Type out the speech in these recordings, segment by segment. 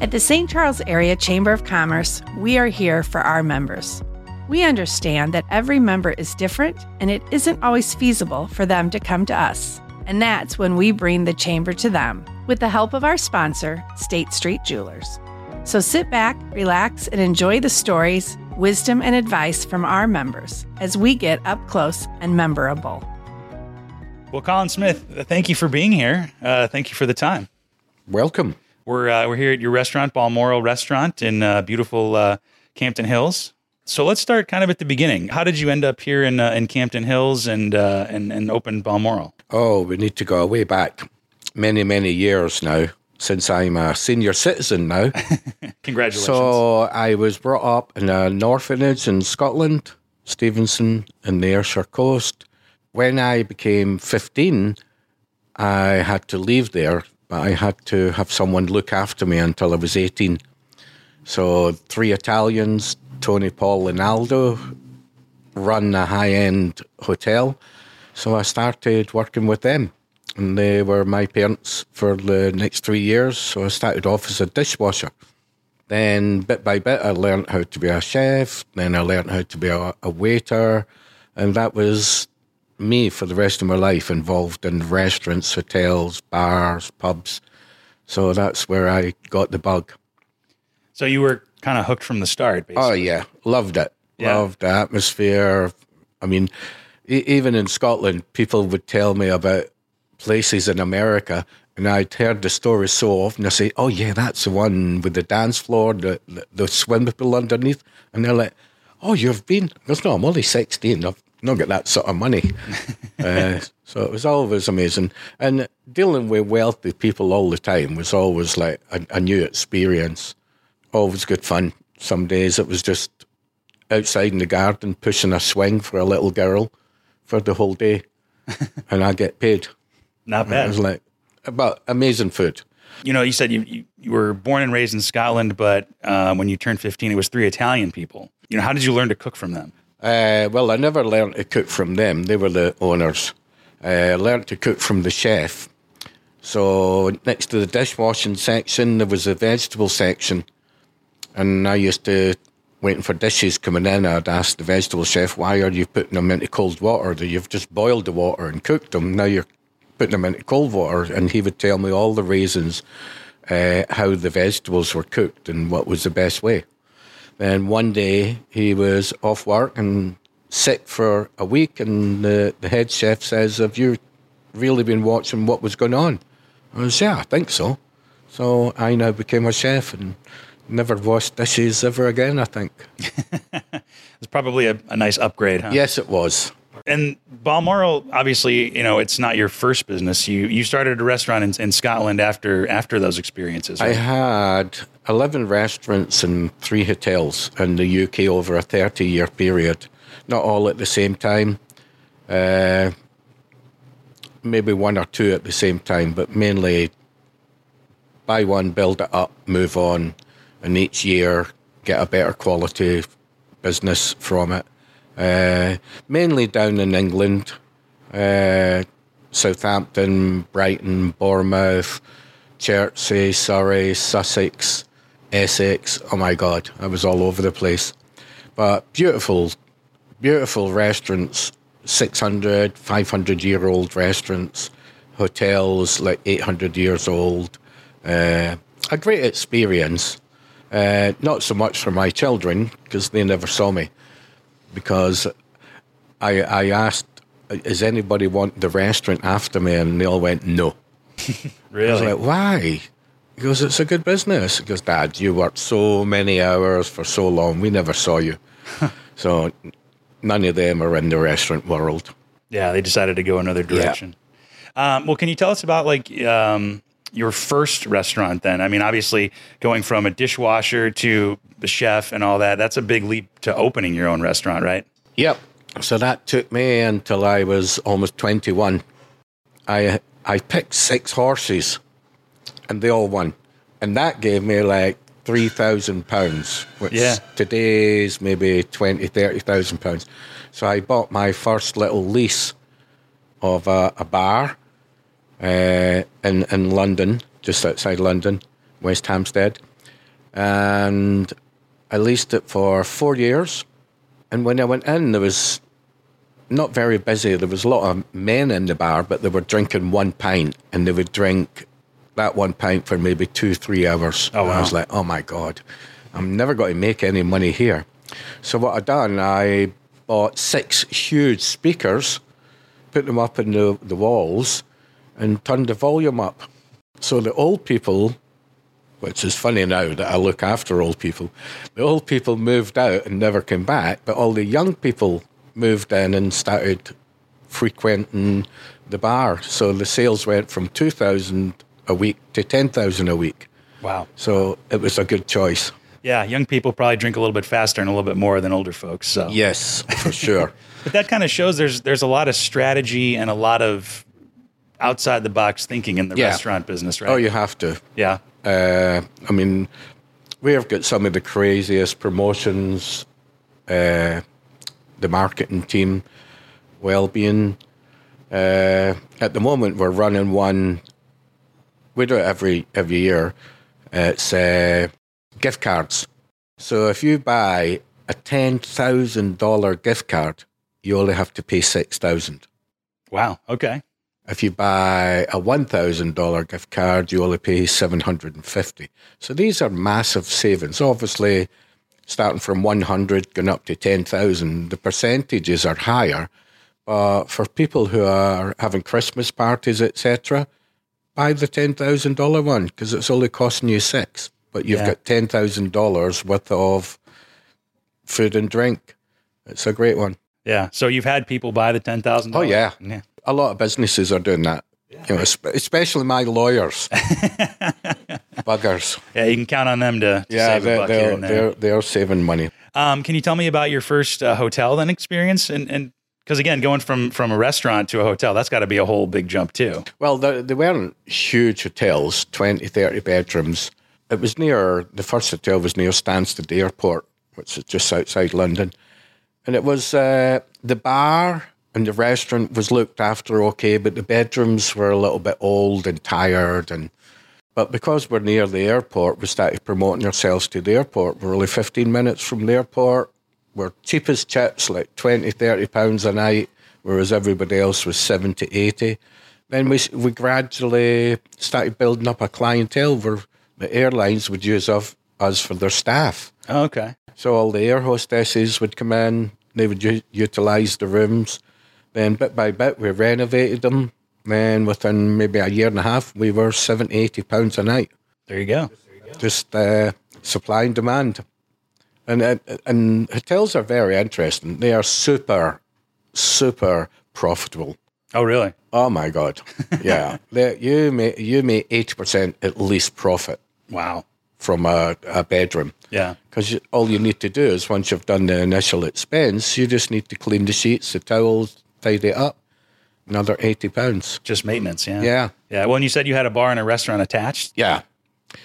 At the St. Charles Area Chamber of Commerce, we are here for our members. We understand that every member is different and it isn't always feasible for them to come to us. And that's when we bring the chamber to them with the help of our sponsor, State Street Jewelers. So sit back, relax, and enjoy the stories, wisdom, and advice from our members as we get up close and memorable. Well, Colin Smith, thank you for being here. Uh, thank you for the time. Welcome. We're uh, we're here at your restaurant, Balmoral Restaurant in uh, beautiful uh, Campton Hills. So let's start kind of at the beginning. How did you end up here in uh, in Campton Hills and uh, and and open Balmoral? Oh, we need to go way back, many many years now. Since I'm a senior citizen now. Congratulations. So I was brought up in an orphanage in Scotland, Stevenston, in the Ayrshire coast. When I became 15, I had to leave there but I had to have someone look after me until I was 18. So, three Italians, Tony, Paul, and Aldo, run a high end hotel. So, I started working with them. And they were my parents for the next three years. So, I started off as a dishwasher. Then, bit by bit, I learned how to be a chef. Then, I learned how to be a, a waiter. And that was me for the rest of my life involved in restaurants, hotels, bars, pubs. So that's where I got the bug. So you were kind of hooked from the start, oh, basically. Oh, yeah. Loved it. Yeah. Loved the atmosphere. I mean, e- even in Scotland, people would tell me about places in America, and I'd heard the story so often. I say, "Oh yeah, that's the one with the dance floor, the the, the swimming pool underneath," and they're like, "Oh, you've been?" Because no, I'm only sixteen. I've not get that sort of money. uh, so it was always amazing. And dealing with wealthy people all the time was always like a, a, new experience. Always good fun. Some days it was just outside in the garden pushing a swing for a little girl for the whole day, and I get paid. Not bad. it was like, but amazing food. You know, you said you, you, you were born and raised in Scotland, but uh, when you turned 15, it was three Italian people. You know, how did you learn to cook from them? Uh, well, I never learned to cook from them. They were the owners. Uh, I learned to cook from the chef. So next to the dishwashing section, there was a vegetable section, and I used to waiting for dishes coming in. I'd ask the vegetable chef, "Why are you putting them into cold water? You've just boiled the water and cooked them. Now you're putting them into cold water." And he would tell me all the reasons uh, how the vegetables were cooked and what was the best way. And one day he was off work and sick for a week, and the, the head chef says, Have you really been watching what was going on? I was, Yeah, I think so. So I now became a chef and never washed dishes ever again, I think. it's probably a, a nice upgrade, huh? Yes, it was. And Balmoral, obviously, you know, it's not your first business. You you started a restaurant in, in Scotland after after those experiences. Right? I had eleven restaurants and three hotels in the UK over a thirty year period. Not all at the same time. Uh, maybe one or two at the same time, but mainly buy one, build it up, move on, and each year get a better quality business from it. Uh, mainly down in England, uh, Southampton, Brighton, Bournemouth, Chertsey, Surrey, Sussex, Essex. Oh my God, I was all over the place. But beautiful, beautiful restaurants, 600, 500 year old restaurants, hotels like 800 years old. Uh, a great experience. Uh, not so much for my children because they never saw me because I I asked, "Does anybody want the restaurant after me?" And they all went, "No." really? I was like, "Why?" He goes, "It's a good business." He goes, "Dad, you worked so many hours for so long. We never saw you." so none of them are in the restaurant world. Yeah, they decided to go another direction. Yeah. Um, well, can you tell us about like um, your first restaurant then? I mean, obviously going from a dishwasher to the chef and all that, that's a big leap to opening your own restaurant, right? Yep. So that took me until I was almost 21. I I picked six horses and they all won. And that gave me like three thousand pounds, which yeah. today's maybe twenty, thirty thousand pounds. So I bought my first little lease of a, a bar uh, in in London, just outside London, West Hampstead, and I leased it for four years. And when I went in, there was not very busy. There was a lot of men in the bar, but they were drinking one pint, and they would drink that one pint for maybe two, three hours. Oh, And I was like, oh my God, I'm never going to make any money here. So what I done, I bought six huge speakers, put them up in the, the walls, and turned the volume up. So the old people, which is funny now that I look after old people, the old people moved out and never came back, but all the young people moved in and started frequenting the bar. So the sales went from 2,000 a week to 10,000 a week. Wow. So it was a good choice. Yeah, young people probably drink a little bit faster and a little bit more than older folks. So Yes, for sure. But that kind of shows there's there's a lot of strategy and a lot of outside the box thinking in the Yeah. restaurant business, right? oh, you have to. yeah. Uh, I mean, we've got some of the craziest promotions. Uh, the marketing team, well-being. Uh, at the moment, we're running one. We do it every every year. It's uh, gift cards. So if you buy a ten thousand dollar gift card, you only have to pay six thousand. Wow. Okay. If you buy a one thousand dollar gift card, you only pay seven hundred and fifty. So these are massive savings. Obviously, starting from one hundred going up to ten thousand, the percentages are higher. But for people who are having Christmas parties, etc., buy the ten thousand dollar one because it's only costing you six, but you've Yeah. got ten thousand dollars worth of food and drink. It's a great one. Yeah. So you've had people buy the $10,000? Oh yeah, Yeah. A lot of businesses are doing that. You know, especially my lawyers, buggers. Yeah. You can count on them to, to Yeah, save a they're they're, there. they're they're saving money. Um, can you tell me about your first uh, hotel then experience? And and because again, going from from a restaurant to a hotel, that's got to be a whole big jump too. Well, they, they weren't huge hotels, 20, 30 bedrooms. It was near the first hotel was near Stansted Airport, which is just outside London, and it was uh, the bar and the restaurant was looked after okay, but the bedrooms were a little bit old and tired and. But because we're near the airport, we started promoting ourselves to the airport. We're only 15 minutes from the airport. We're cheap as chips, like 20, 30 pounds a night, whereas everybody else was 70, 80. Then we, we gradually started building up a clientele where the airlines would use of, us for their staff. Okay. So all the air hostesses would come in, they would u- utilize the rooms. Then bit by bit, we renovated them. Then within maybe a year and a half, we were 70, 80 pounds a night. There you go. Just uh, supply and demand. And, uh, and hotels are very interesting. They are super, super profitable. Oh, really? Oh my God. Yeah. They- you, may, you make 80% at least profit Wow. from a, a bedroom. Yeah. Because all you need to do is once you've done the initial expense, you just need to clean the sheets, the towels, tidy it up. Another eighty pounds. Just maintenance. Yeah. Yeah, Yeah. Well, and you said you had a bar and a restaurant attached. yeah.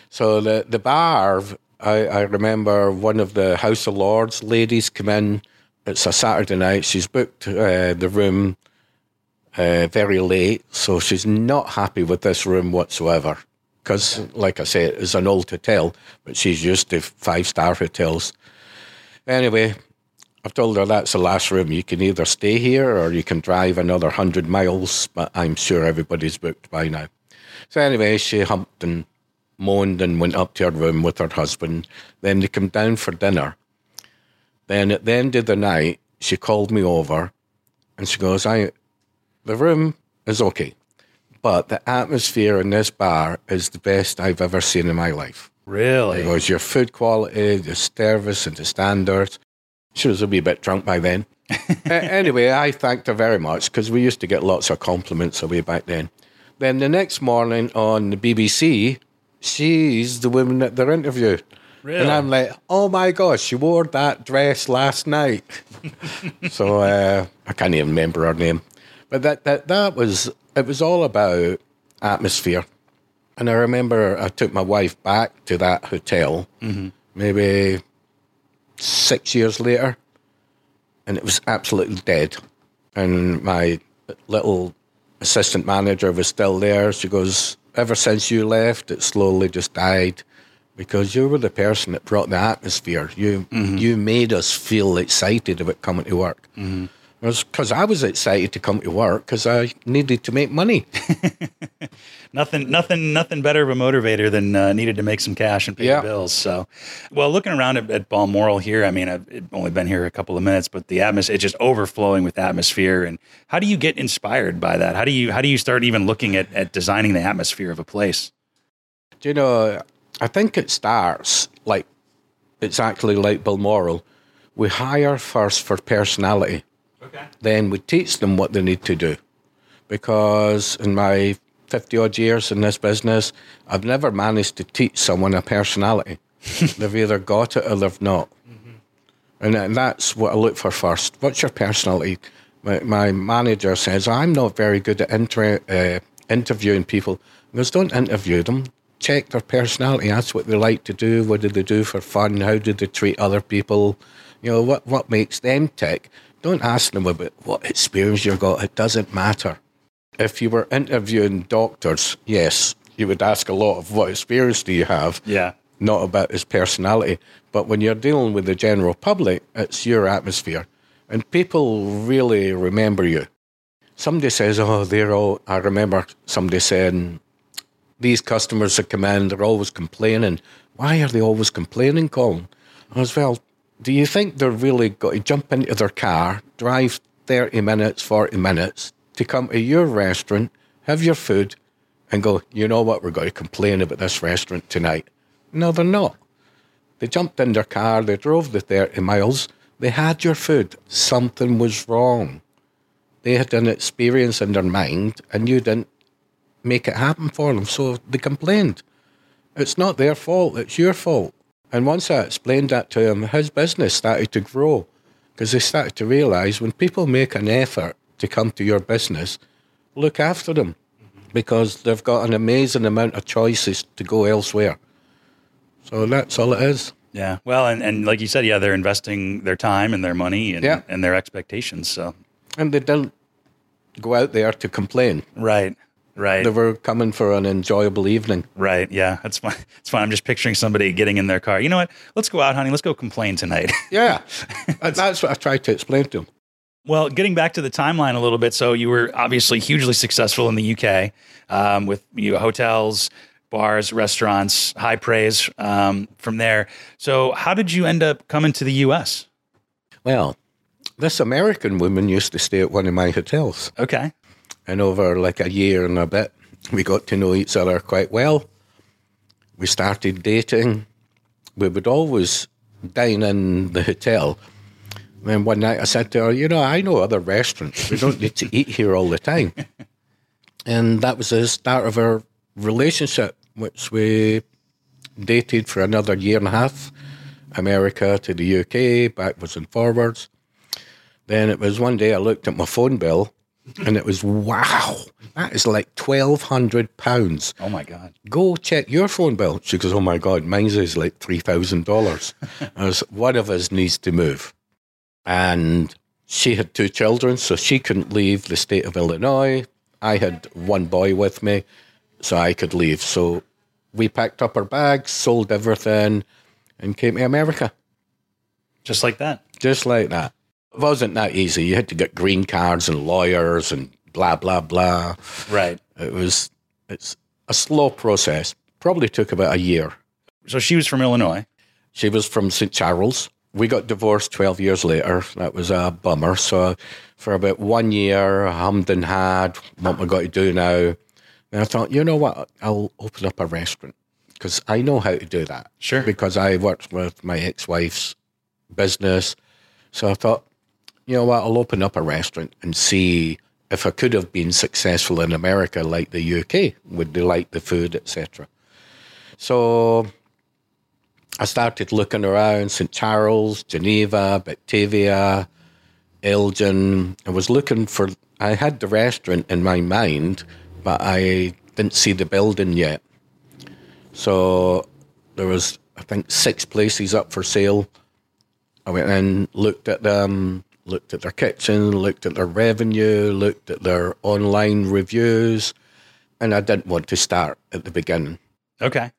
So the the bar, I, I remember one of the House of Lords ladies come in. It's a Saturday night. She's booked uh, the room uh, very late, so she's not happy with this room whatsoever. Because, like I said, it's an old hotel, but she's used to five star hotels. Anyway, I've told her that's the last room. You can either stay here or you can drive another 100 miles, but I'm sure everybody's booked by now. So, anyway, she humped and moaned and went up to her room with her husband. Then they come down for dinner. Then at the end of the night, she called me over and she goes, I, The room is okay, but the atmosphere in this bar is the best I've ever seen in my life. Really? It was your food quality, the service, and the standards. She was a wee bit drunk by then. A- anyway, I thanked her very much because we used to get lots of compliments away back then. Then the next morning on the BBC, she's the woman that they're interviewed. Really? And I'm like, oh my gosh, she wore that dress last night. so uh, I can't even remember her name. But that, that, that was, it was all about atmosphere. And I remember I took my wife back to that hotel maybe six years later, and it was absolutely dead. And my little assistant manager was still there. She goes, Ever since you left, it slowly just died. because you were the person that brought the atmosphere. You mm-hmm. you made us feel excited about coming to work. Mm-hmm. Because I was excited to come to work because I needed to make money. nothing, nothing, nothing better of a motivator than uh, needed to make some cash and pay Yeah. the bills. So, well, looking around at, at Balmoral here, I mean, I've only been here a couple of minutes, but the atmosphere, it's just overflowing with atmosphere. And how do you get inspired by that? How do you, how do you start even looking at, at designing the atmosphere of a place? Do you know, I think it starts like exactly like Balmoral. We hire first for personality. Okay. then we teach them what they need to do. Because in my 50 odd years in this business, I've never managed to teach someone a personality. they've either got it or they've not. And, tha- that's what I look for first. What's your personality? My, my manager says, I'm not very good at inter- uh, interviewing people. He goes, don't interview them. Check their personality. Ask what they like to do. What do they do for fun? How do they treat other people? You know, what, what makes them tick? Don't ask them about what experience you've got. It doesn't matter. If you were interviewing doctors, yes, you would ask a lot of what experience do you have, Yeah. not about his personality. But when you're dealing with the general public, it's your atmosphere. And people really remember you. Somebody says, Oh, they're all. I remember somebody saying, These customers that come in, they're always complaining. Why are they always complaining, Colin? I was, Well, do you think they're really got to jump into their car, drive 30 minutes, 40 minutes to come to your restaurant, have your food, and go, You know what? We're going to complain about this restaurant tonight. No, they're not. They jumped in their car, they drove the 30 miles, they had your food. Something was wrong. They had an experience in their mind, and you didn't make it happen for them, so they complained. It's not their fault, it's your fault. And once I explained that to him, his business started to grow because they started to realize when people make an effort to come to your business, look after them because they've got an amazing amount of choices to go elsewhere. So that's all it is. Yeah. Well, and, and like you said, yeah, they're investing their time and their money and, Yeah. and their expectations. So, And they don't go out there to complain. right. Right. They were coming for an enjoyable evening. Right. Yeah. That's fine. It's fine. I'm just picturing somebody getting in their car. You know what? Let's go out, honey. Let's go complain tonight. Yeah, And that's what I tried to explain to them. Well, getting back to the timeline a little bit. So you were obviously hugely successful in the UK um, with you hotels, bars, restaurants, high praise um, from there. So how did you end up coming to the US? Well, this American woman used to stay at one of my hotels. Okay. And over like a year and a bit, we got to know each other quite well. We started dating. We would always dine in the hotel. And one night I said to her, You know, I know other restaurants. We don't need to eat here all the time. and that was the start of our relationship, which we dated for another year and a half. America to the UK, backwards and forwards. Then it was one day I looked at my phone bill and it was, wow, that is like £1,200. Oh my God. Go check your phone bill. She goes, oh my God, mine's is like $3,000. I was, one of us needs to move. And she had two children, so she couldn't leave the state of Illinois. I had one boy with me, so I could leave. So we packed up our bags, sold everything, and came to America. Just like that. Just like that. It wasn't that easy. You had to get green cards and lawyers and blah, blah, blah. Right. It was, it's a slow process. Probably took about a year. So she was from Illinois. She was from St. Charles. We got divorced 12 years later. That was a bummer. So for about one year, I hummed and had what we got to do now. And I thought, you know what? I'll open up a restaurant because I know how to do that. Sure. Because I worked with my ex-wife's business. So I thought, you know what? I'll open up a restaurant and see if I could have been successful in America like the UK. Would they like the food, etc.? So I started looking around St. Charles, Geneva, Batavia, Elgin. I was looking for, I had the restaurant in my mind, but I didn't see the building yet. So there was, I think, six places up for sale. I went in, looked at them, looked at their kitchen, looked at their revenue, looked at their online reviews, and I didn't want to start at the beginning. Okay.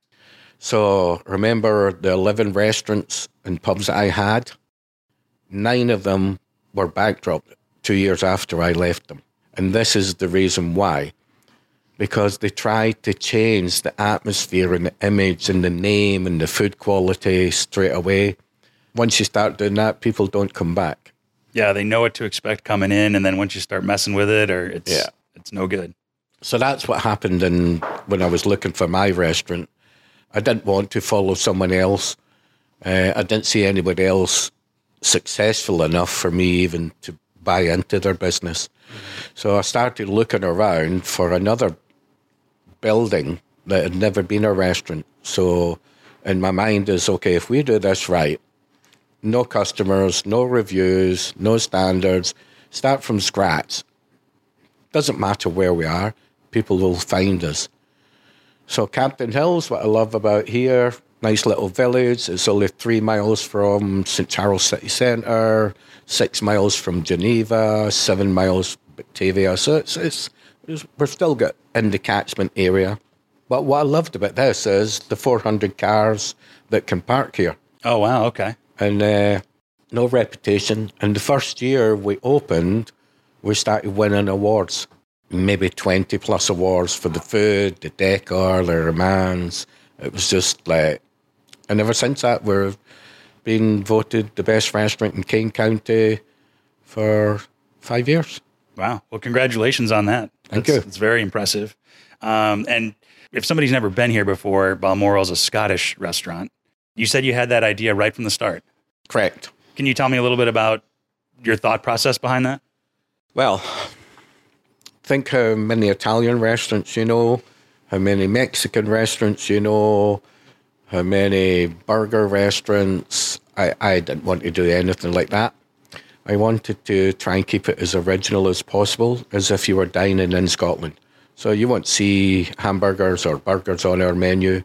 So remember the 11 restaurants and pubs that I had? Nine of them were backdropped two years after I left them. And this is the reason why. Because they tried to change the atmosphere and the image and the name and the food quality straight away. Once you start doing that, people don't come back. Yeah, they know what to expect coming in, and then once you start messing with it, or it's Yeah. it's no good. So that's what happened in, when I was looking for my restaurant. I didn't want to follow someone else. Uh, I didn't see anybody else successful enough for me even to buy into their business. So I started looking around for another building that had never been a restaurant. So in my mind is okay, if we do this right, no customers, no reviews, no standards, start from scratch. Doesn't matter where we are, people will find us. So Campton Hills, what I love about here, nice little village. It's only three miles from St Charles City Centre, six miles from Geneva, seven miles Batavia. So it's, it's, it's we're still got in the catchment area. But what I loved about this is the 400 cars that can park here Oh wow, okay. and uh, no reputation. And the first year we opened, we started winning awards, maybe 20 plus awards for the food, the decor, the romance. It was just like, and ever since that, we've been voted the best restaurant in Kane County for five years. Wow. Well, congratulations on that. Thank That's- you. It's very impressive. Um, and if somebody's never been here before, Balmoral is a Scottish restaurant. You said you had that idea right from the start. Correct. Can you tell me a little bit about your thought process behind that? Well, think how many Italian restaurants you know, how many Mexican restaurants you know, how many burger restaurants. I, I didn't want to do anything like that. I wanted to try and keep it as original as possible, as if you were dining in Scotland. So you won't see hamburgers or burgers on our menu.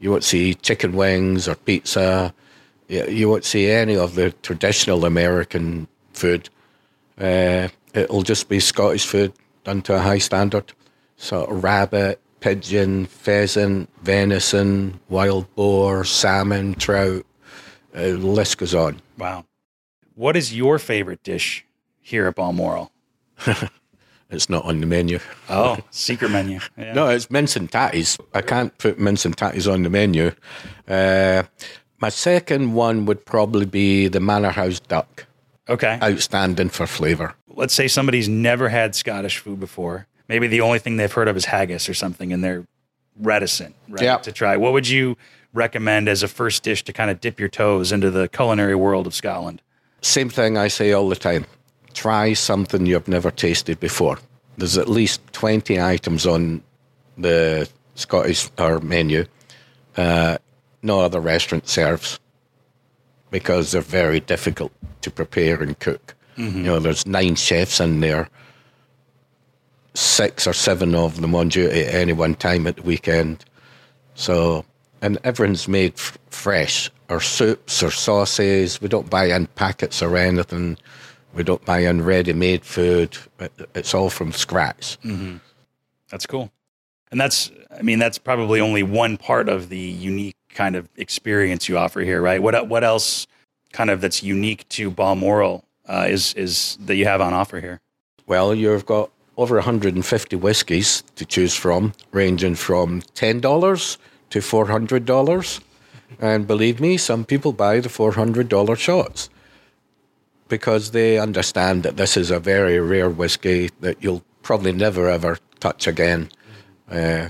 You won't see chicken wings or pizza. You won't see any of the traditional American food. Uh, it'll just be Scottish food done to a high standard. So rabbit, pigeon, pheasant, venison, wild boar, salmon, trout. Uh, the list goes on. Wow. What is your favorite dish here at Balmoral? It's not on the menu. Oh, secret menu. Yeah. No, it's mince and tatties. I can't put mince and tatties on the menu. Uh, my second one would probably be the Manor House duck. Okay. Outstanding for flavour. Let's say somebody's never had Scottish food before. Maybe the only thing they've heard of is haggis or something, and they're reticent right, Yeah. to try. What would you recommend as a first dish to kind of dip your toes into the culinary world of Scotland? Same thing I say all the time. Try something you've never tasted before. There's at least 20 items on the Scottish or menu. Uh, no other restaurant serves because they're very difficult to prepare and cook. You know, there's nine chefs in there, six or seven of them on duty at any one time at the weekend. So, and everyone's made f- fresh, or soups or sauces. We don't buy in packets or anything. We don't buy in ready-made food. It's all from scratch. Mm-hmm. That's cool. And that's, I mean, that's probably only one part of the unique kind of experience you offer here, right? What what else kind of that's unique to Balmoral uh, is is that you have on offer here? Well, you've got over 150 whiskies to choose from, ranging from $10 to $400. And believe me, some people buy the $400 shots because they understand that this is a very rare whiskey that you'll probably never ever touch again. Uh,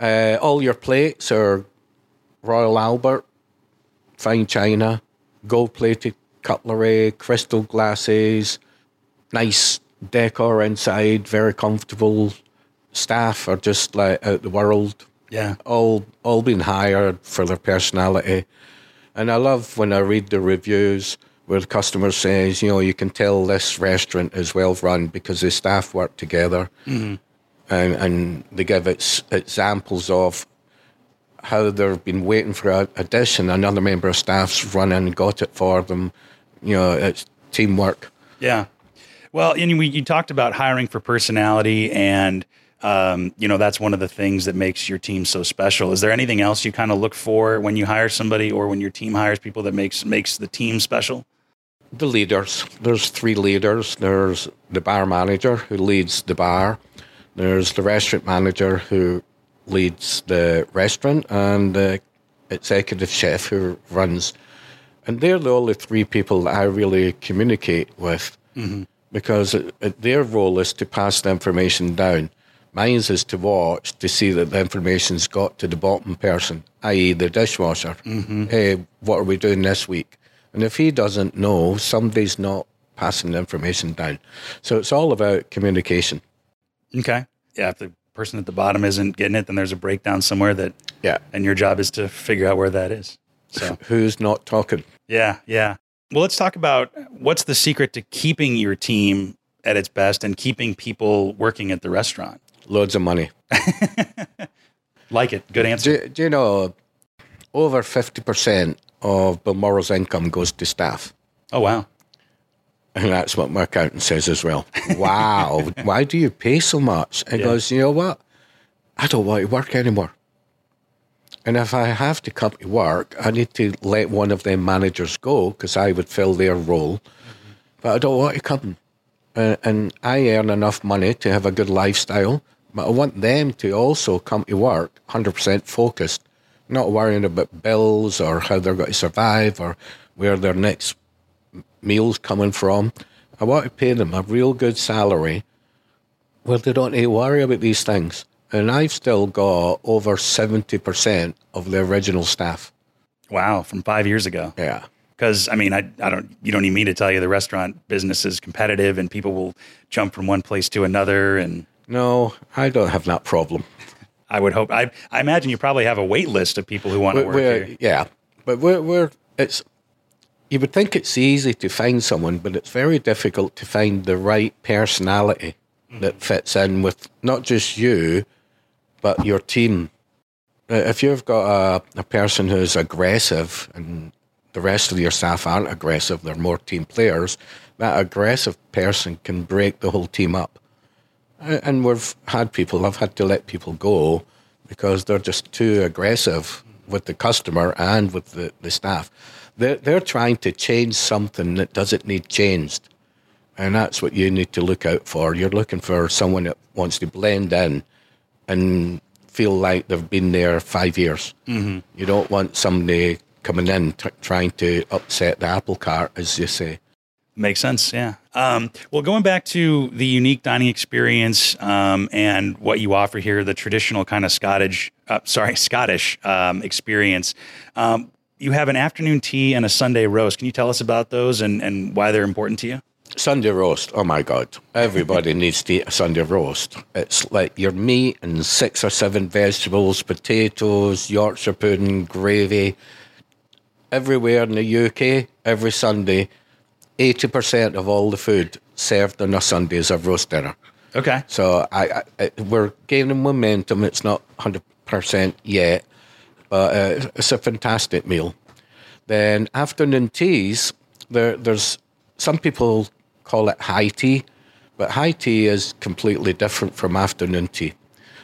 uh, all your plates are Royal Albert, fine china, gold plated cutlery, crystal glasses, nice decor inside, very comfortable. Staff are just like out the world. Yeah. All all been hired for their personality. And I love when I read the reviews where the customer says, you know, you can tell this restaurant is well run because the staff work together. Mm-hmm. And, and they give its examples of how they've been waiting for a, a dish and another member of staff's run in and got it for them. You know, it's teamwork. Yeah. Well, and we, you talked about hiring for personality and um, you know that's one of the things that makes your team so special. Is there anything else you kind of look for when you hire somebody or when your team hires people that makes makes the team special? The leaders. There's three leaders. There's the bar manager who leads the bar. There's the restaurant manager who leads the restaurant, and the executive chef who runs. And they're the only three people that I really communicate with mm-hmm. because it, it, their role is to pass the information down. Mine is to watch to see that the information's got to the bottom person, i.e., the dishwasher. Mm-hmm. Hey, what are we doing this week? And if he doesn't know, somebody's not passing the information down. So it's all about communication. Okay. Yeah. If the person at the bottom isn't getting it, then there's a breakdown somewhere that, yeah. And your job is to figure out where that is. So who's not talking? Yeah. Yeah. Well, let's talk about what's the secret to keeping your team at its best and keeping people working at the restaurant loads of money. like it. Good answer. Do, do you know over 50% of Balmoral's income goes to staff? Oh, wow. And that's what my accountant says as well. Wow, why do you pay so much? And yeah. goes, you know what? I don't want to work anymore. And if I have to come to work, I need to let one of them managers go because I would fill their role. Mm-hmm. But I don't want to come. Uh, and I earn enough money to have a good lifestyle. But I want them to also come to work 100% focused, not worrying about bills or how they're going to survive or where their next meal's coming from. I want to pay them a real good salary where they don't need to worry about these things. And I've still got over 70% of the original staff. Wow, from five years ago. Yeah. Because I mean, I, I don't you don't need me to tell you the restaurant business is competitive and people will jump from one place to another and no, I don't have that problem. I would hope. I I imagine you probably have a wait list of people who want to work here. Yeah, but we're, we're it's. You would think it's easy to find someone, but it's very difficult to find the right personality mm-hmm. that fits in with not just you, but your team. Uh, if you've got a, a person who's aggressive and the rest of your staff aren't aggressive, they're more team players, that aggressive person can break the whole team up. And we've had people, I've had to let people go because they're just too aggressive with the customer and with the, the staff. They're, they're trying to change something that doesn't need changed. And that's what you need to look out for. You're looking for someone that wants to blend in and feel like they've been there five years. Mm-hmm. You don't want somebody coming in t- trying to upset the apple cart, as you say. Makes sense. Yeah. Um, well, going back to the unique dining experience um, and what you offer here, the traditional kind of Scottish, uh, sorry, Scottish um, experience. Um, you have an afternoon tea and a Sunday roast. Can you tell us about those and, and why they're important to you? Sunday roast. Oh my God. Everybody needs to eat a Sunday roast. It's like your meat and six or seven vegetables, potatoes, Yorkshire pudding, gravy. Everywhere in the UK, every Sunday, 80% of all the food served on a Sunday is a roast dinner. Okay. So I, I, we're gaining momentum. It's not 100% yet, but uh, it's a fantastic meal. Then afternoon teas, there, there's some people call it high tea, but high tea is completely different from afternoon tea.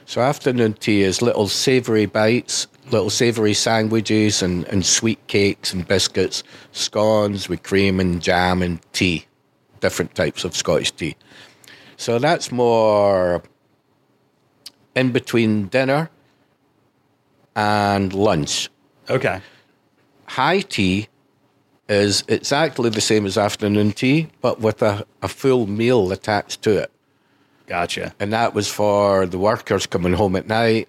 So afternoon tea is little savoury bites little savoury sandwiches and, and sweet cakes and biscuits, scones with cream and jam and tea, different types of Scottish tea. So that's more in between dinner and lunch. Okay. High tea is exactly the same as afternoon tea, but with a, a full meal attached to it. Gotcha. And that was for the workers coming home at night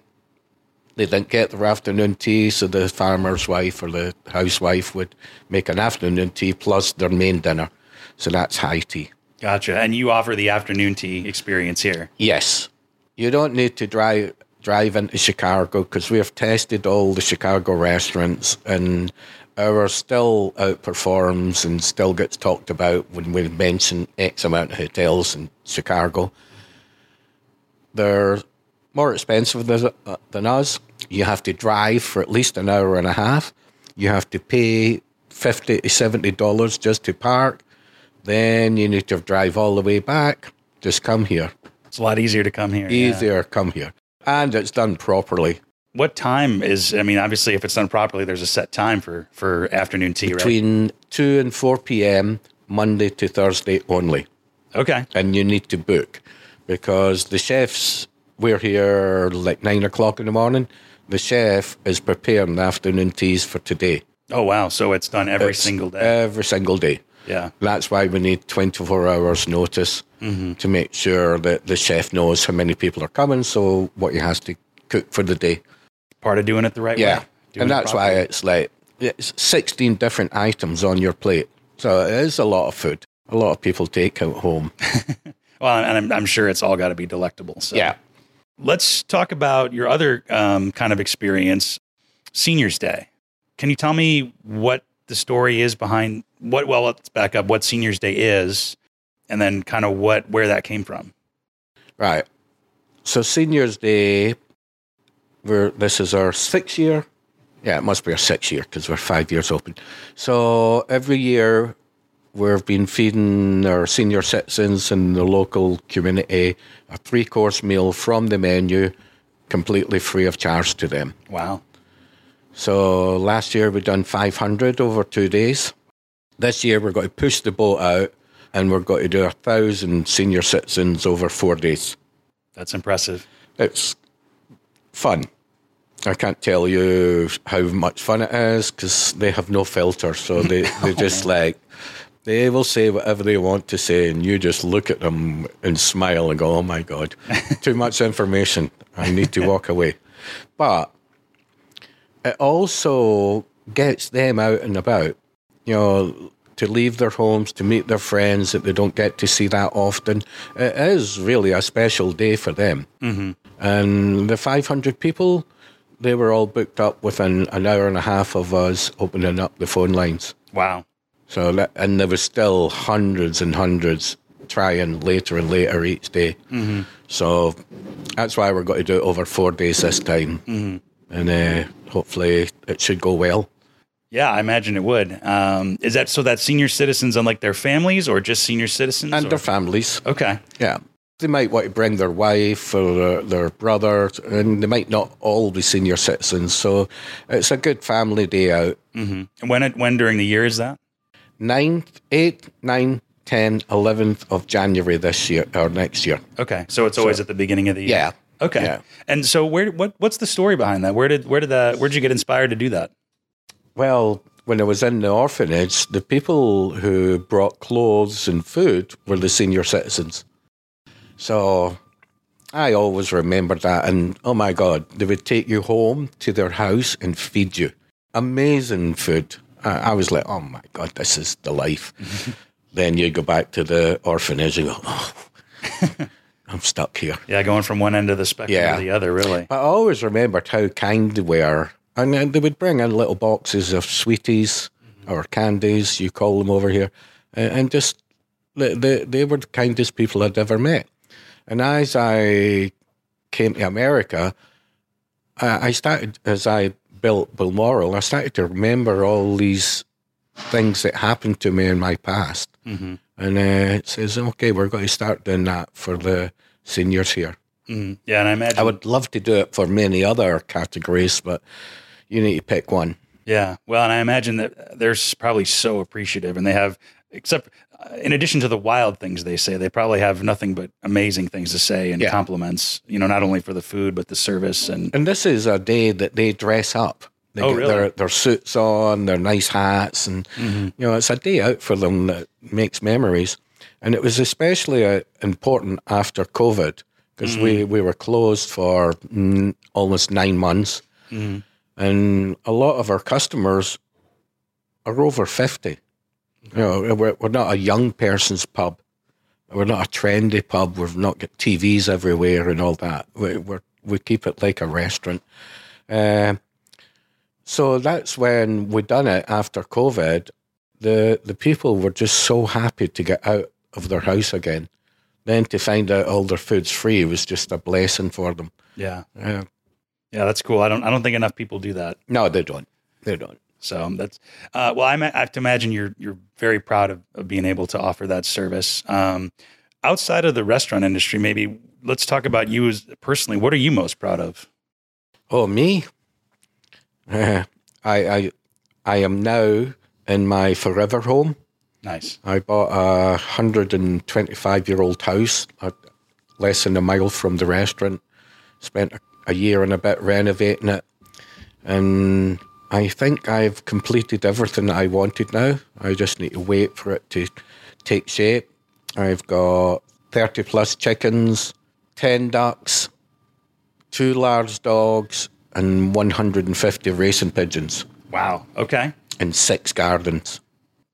they didn't get their afternoon tea, so the farmer's wife or the housewife would make an afternoon tea plus their main dinner. So that's high tea. Gotcha. And you offer the afternoon tea experience here? Yes. You don't need to drive drive into Chicago because we have tested all the Chicago restaurants and our still outperforms and still gets talked about when we mention X amount of hotels in Chicago. They're more expensive than, than us. You have to drive for at least an hour and a half. You have to pay fifty to seventy dollars just to park. Then you need to drive all the way back. Just come here. It's a lot easier to come here. yeah. Easier come here. And it's done properly. What time is? I mean, obviously, if it's done properly, there's a set time for for afternoon tea, right? Between 2 and 4 p.m., Monday to Thursday only. Okay. And you need to book because the chefs, we're here like 9 o'clock in the morning. The chef is preparing the afternoon teas for today. Oh wow! So it's done every It's single day. Every single day. yeah. That's why we need 24 hours notice mm-hmm. to make sure that the chef knows how many people are coming, so what he has to cook for the day. Part of doing it the right Yeah. way. Yeah, And it that's why it's like it's 16 different items on your plate. So it is a lot of food. A lot of people take out home. Well, and I'm, I'm sure it's all got to be delectable. So Yeah. Let's talk about your other um, kind of experience, Seniors Day. Can you tell me what the story is behind what? Well, let's back up. What Seniors Day is, and then kind of what where that came from. Right. So Seniors Day, we're, this is our sixth year. Yeah, it must be our sixth year because we're five years open. So every year we've been feeding our senior citizens in the local community a three course meal from the menu, completely free of charge to them. Wow. So last year we done 500 over two days. This year we're going to push the boat out and we're going to do a thousand senior citizens over four days. That's impressive. It's fun. I can't tell you how much fun it is because they have no filter. So they, they just like, they will say whatever they want to say, and you just look at them and smile and go, oh my God, too much information. I need to walk away. But it also gets them out and about, you know, to leave their homes, to meet their friends that they don't get to see that often. It is really a special day for them. Mm-hmm. And the 500 people, they were all booked up within an hour and a half of us opening up the phone lines. Wow. So, that, and there was still hundreds and hundreds trying later and later each day. Mm-hmm. So that's why we're going to do it over four days this time. Mm-hmm. And uh, hopefully it should go well. Yeah, I imagine it would. Um, is that so that senior citizens and like their families, or just senior citizens? And or- their families. okay. Yeah. They might want to bring their wife or their, their brother, and they might not all be senior citizens. So it's a good family day out. hmm And when it, when during the year is that? 9th, 8th, 9th, 10th, 11th of January this year or next year. Okay, so it's always at the beginning of the year. Yeah. Okay. Yeah. And so where what what's the story behind that? Where did where did that where did you get inspired to do that? Well, when I was in the orphanage, the people who brought clothes and food were the senior citizens. So I always remember that. And oh my God, they would take you home to their house and feed you. Amazing food. I, I was like, oh my God, this is the life. then you go back to the orphanage and go, oh, I'm stuck here. Yeah, going from one end of the spectrum Yeah. to the other, really. But I always remembered how kind they were. And then they would bring in little boxes of sweeties mm-hmm. or candies, you call them over here, and, just they, they were the kindest people I'd ever met. And as I came to America, I, I started, as I built Balmoral, I started to remember all these things that happened to me in my past. Mm-hmm. And uh, it says, okay, we're going to start doing that for the seniors here. Mhm. Yeah, and I imagine I would love to do it for many other categories, but you need to pick one. Yeah. Well, and I imagine that they're probably so appreciative and they have, except uh, in addition to the wild things they say, they probably have nothing but amazing things to say and Yeah. compliments, you know, not only for the food, but the service. And And this is a day that they dress up. They Oh, get really? their, their suits on, their nice hats, and Mm-hmm. you know it's a day out for them that makes memories. And it was especially uh, important after COVID because we, Mm-hmm. we were closed for mm, almost nine months, Mm-hmm. and a lot of our customers are over fifty. You know, we're, we're not a young person's pub. We're not a trendy pub. We've not got TVs everywhere and all that. We we're, we keep it like a restaurant. Uh, so that's when we done it after COVID. The the people were just so happy to get out of their house again. Then to find out all their food's free was just a blessing for them. yeah, Uh, yeah, that's cool. I don't, I don't think enough people do that. no, they don't. They don't. So that's uh, well. I, ma- I have to imagine you're you're very proud of, of being able to offer that service. Um, outside of the restaurant industry, maybe let's talk about you as personally. What are you most proud of? Oh, me? Uh, I, I, I am now in my forever home. Nice. I bought a 125 year old house uh, less than a mile from the restaurant. Spent a, a year and a bit renovating it. And I think I've completed everything that I wanted now. I just need to wait for it to take shape. I've got 30 plus chickens, 10 ducks, two large dogs, and 150 racing pigeons, Wow. Okay. and six gardens.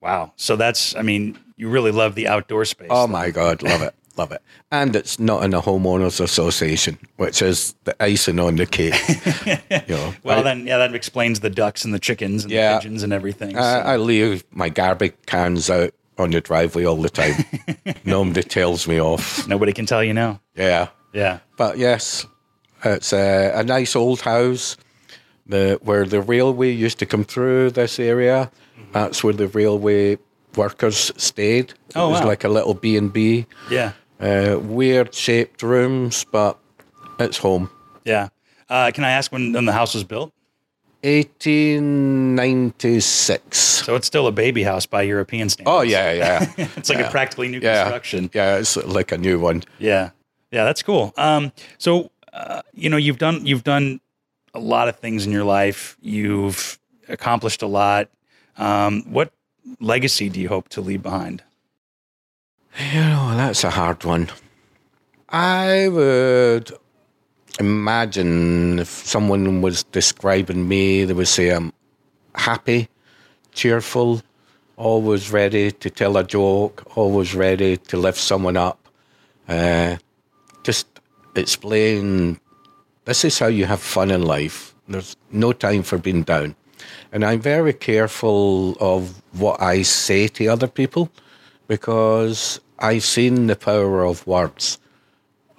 Wow. So that's, I mean, you really love the outdoor space. Oh my God, love it, love it. And it's not in a homeowners association, which is the icing on the cake. you know, well, I, then, yeah, that explains the ducks and the chickens and Yeah. the pigeons and everything. I, so- I leave my garbage cans out on the driveway all the time. Nobody tells me off. Nobody can tell you now. Yeah, Yeah. but yes, it's a, a nice old house. The where the railway used to come through this area. Mm-hmm. That's where the railway workers stayed. It Oh, was wow. like a little B and B. Yeah. Uh, weird shaped rooms, but it's home. Yeah. Uh, can I ask when, when the house was built? 1896. So it's still a baby house by European standards. Oh yeah, yeah, It's like a practically new yeah, construction. yeah. It's like a new one. Yeah, yeah, that's cool. Um, so uh, you know, you've done you've done a lot of things in your life. You've accomplished a lot. Um, what legacy do you hope to leave behind? You know, that's a hard one. I would imagine if someone was describing me, they would say I'm happy, cheerful, always ready to tell a joke, always ready to lift someone up. Uh, just explain this is how you have fun in life. There's no time for being down. And I'm very careful of what I say to other people because I've seen the power of words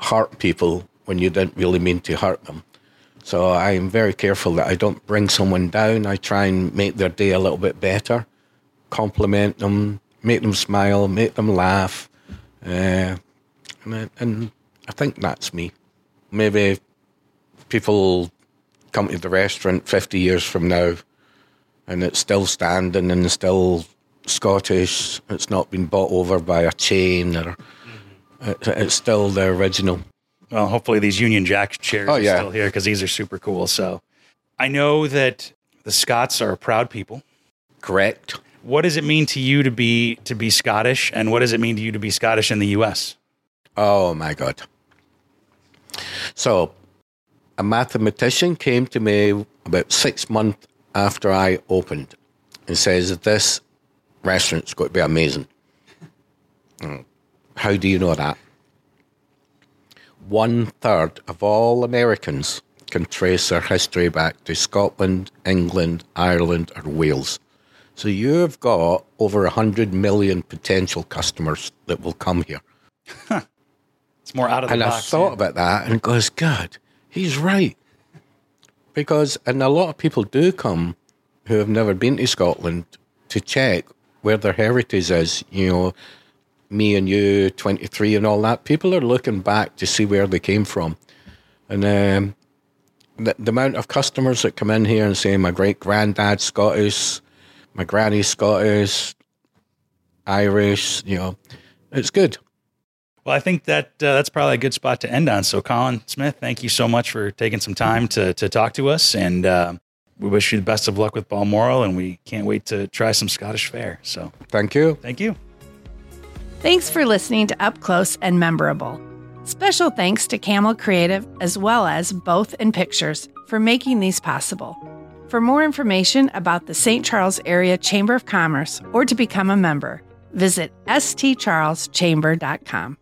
hurt people when you didn't really mean to hurt them. So I'm very careful that I don't bring someone down. I try and make their day a little bit better, compliment them, make them smile, make them laugh. Uh, and, I- and I think that's me. Maybe people come to the restaurant 50 years from now and it's still standing and still Scottish. It's not been bought over by a chain or it- it's still the original. Well, hopefully these Union Jack chairs Oh, are still here because these are super cool. So I know that the Scots are a proud people. Correct. What does it mean to you to be to be Scottish, and what does it mean to you to be Scottish in the U.S.? Oh my God. So, a mathematician came to me about six months after I opened and says that this restaurant's going to be amazing. Mm. How do you know that? One third of all Americans can trace their history back to Scotland, England, Ireland, or Wales. So you've got over 100 million potential customers that will come here. It's more out of the And I thought yeah. about that and goes, God, he's right. Because, and a lot of people do come who have never been to Scotland to check where their heritage is. You know, me and you, 23 and all that. People are looking back to see where they came from. And um, the, the amount of customers that come in here and say, my great granddad's Scottish, my granny's Scottish, Irish, you know, it's good. Well, I think that uh, that's probably a good spot to end on. So, Colin Smith, thank you so much for taking some time to to talk to us, and uh, we wish you the best of luck with Balmoral, and we can't wait to try some Scottish fare. So, Thank you. thank you. Thanks for listening to Up Close and Memorable. Special thanks to Camel Creative as well as Both in Pictures for making these possible. For more information about the St. Charles Area Chamber of Commerce or to become a member, visit stcharleschamber.com.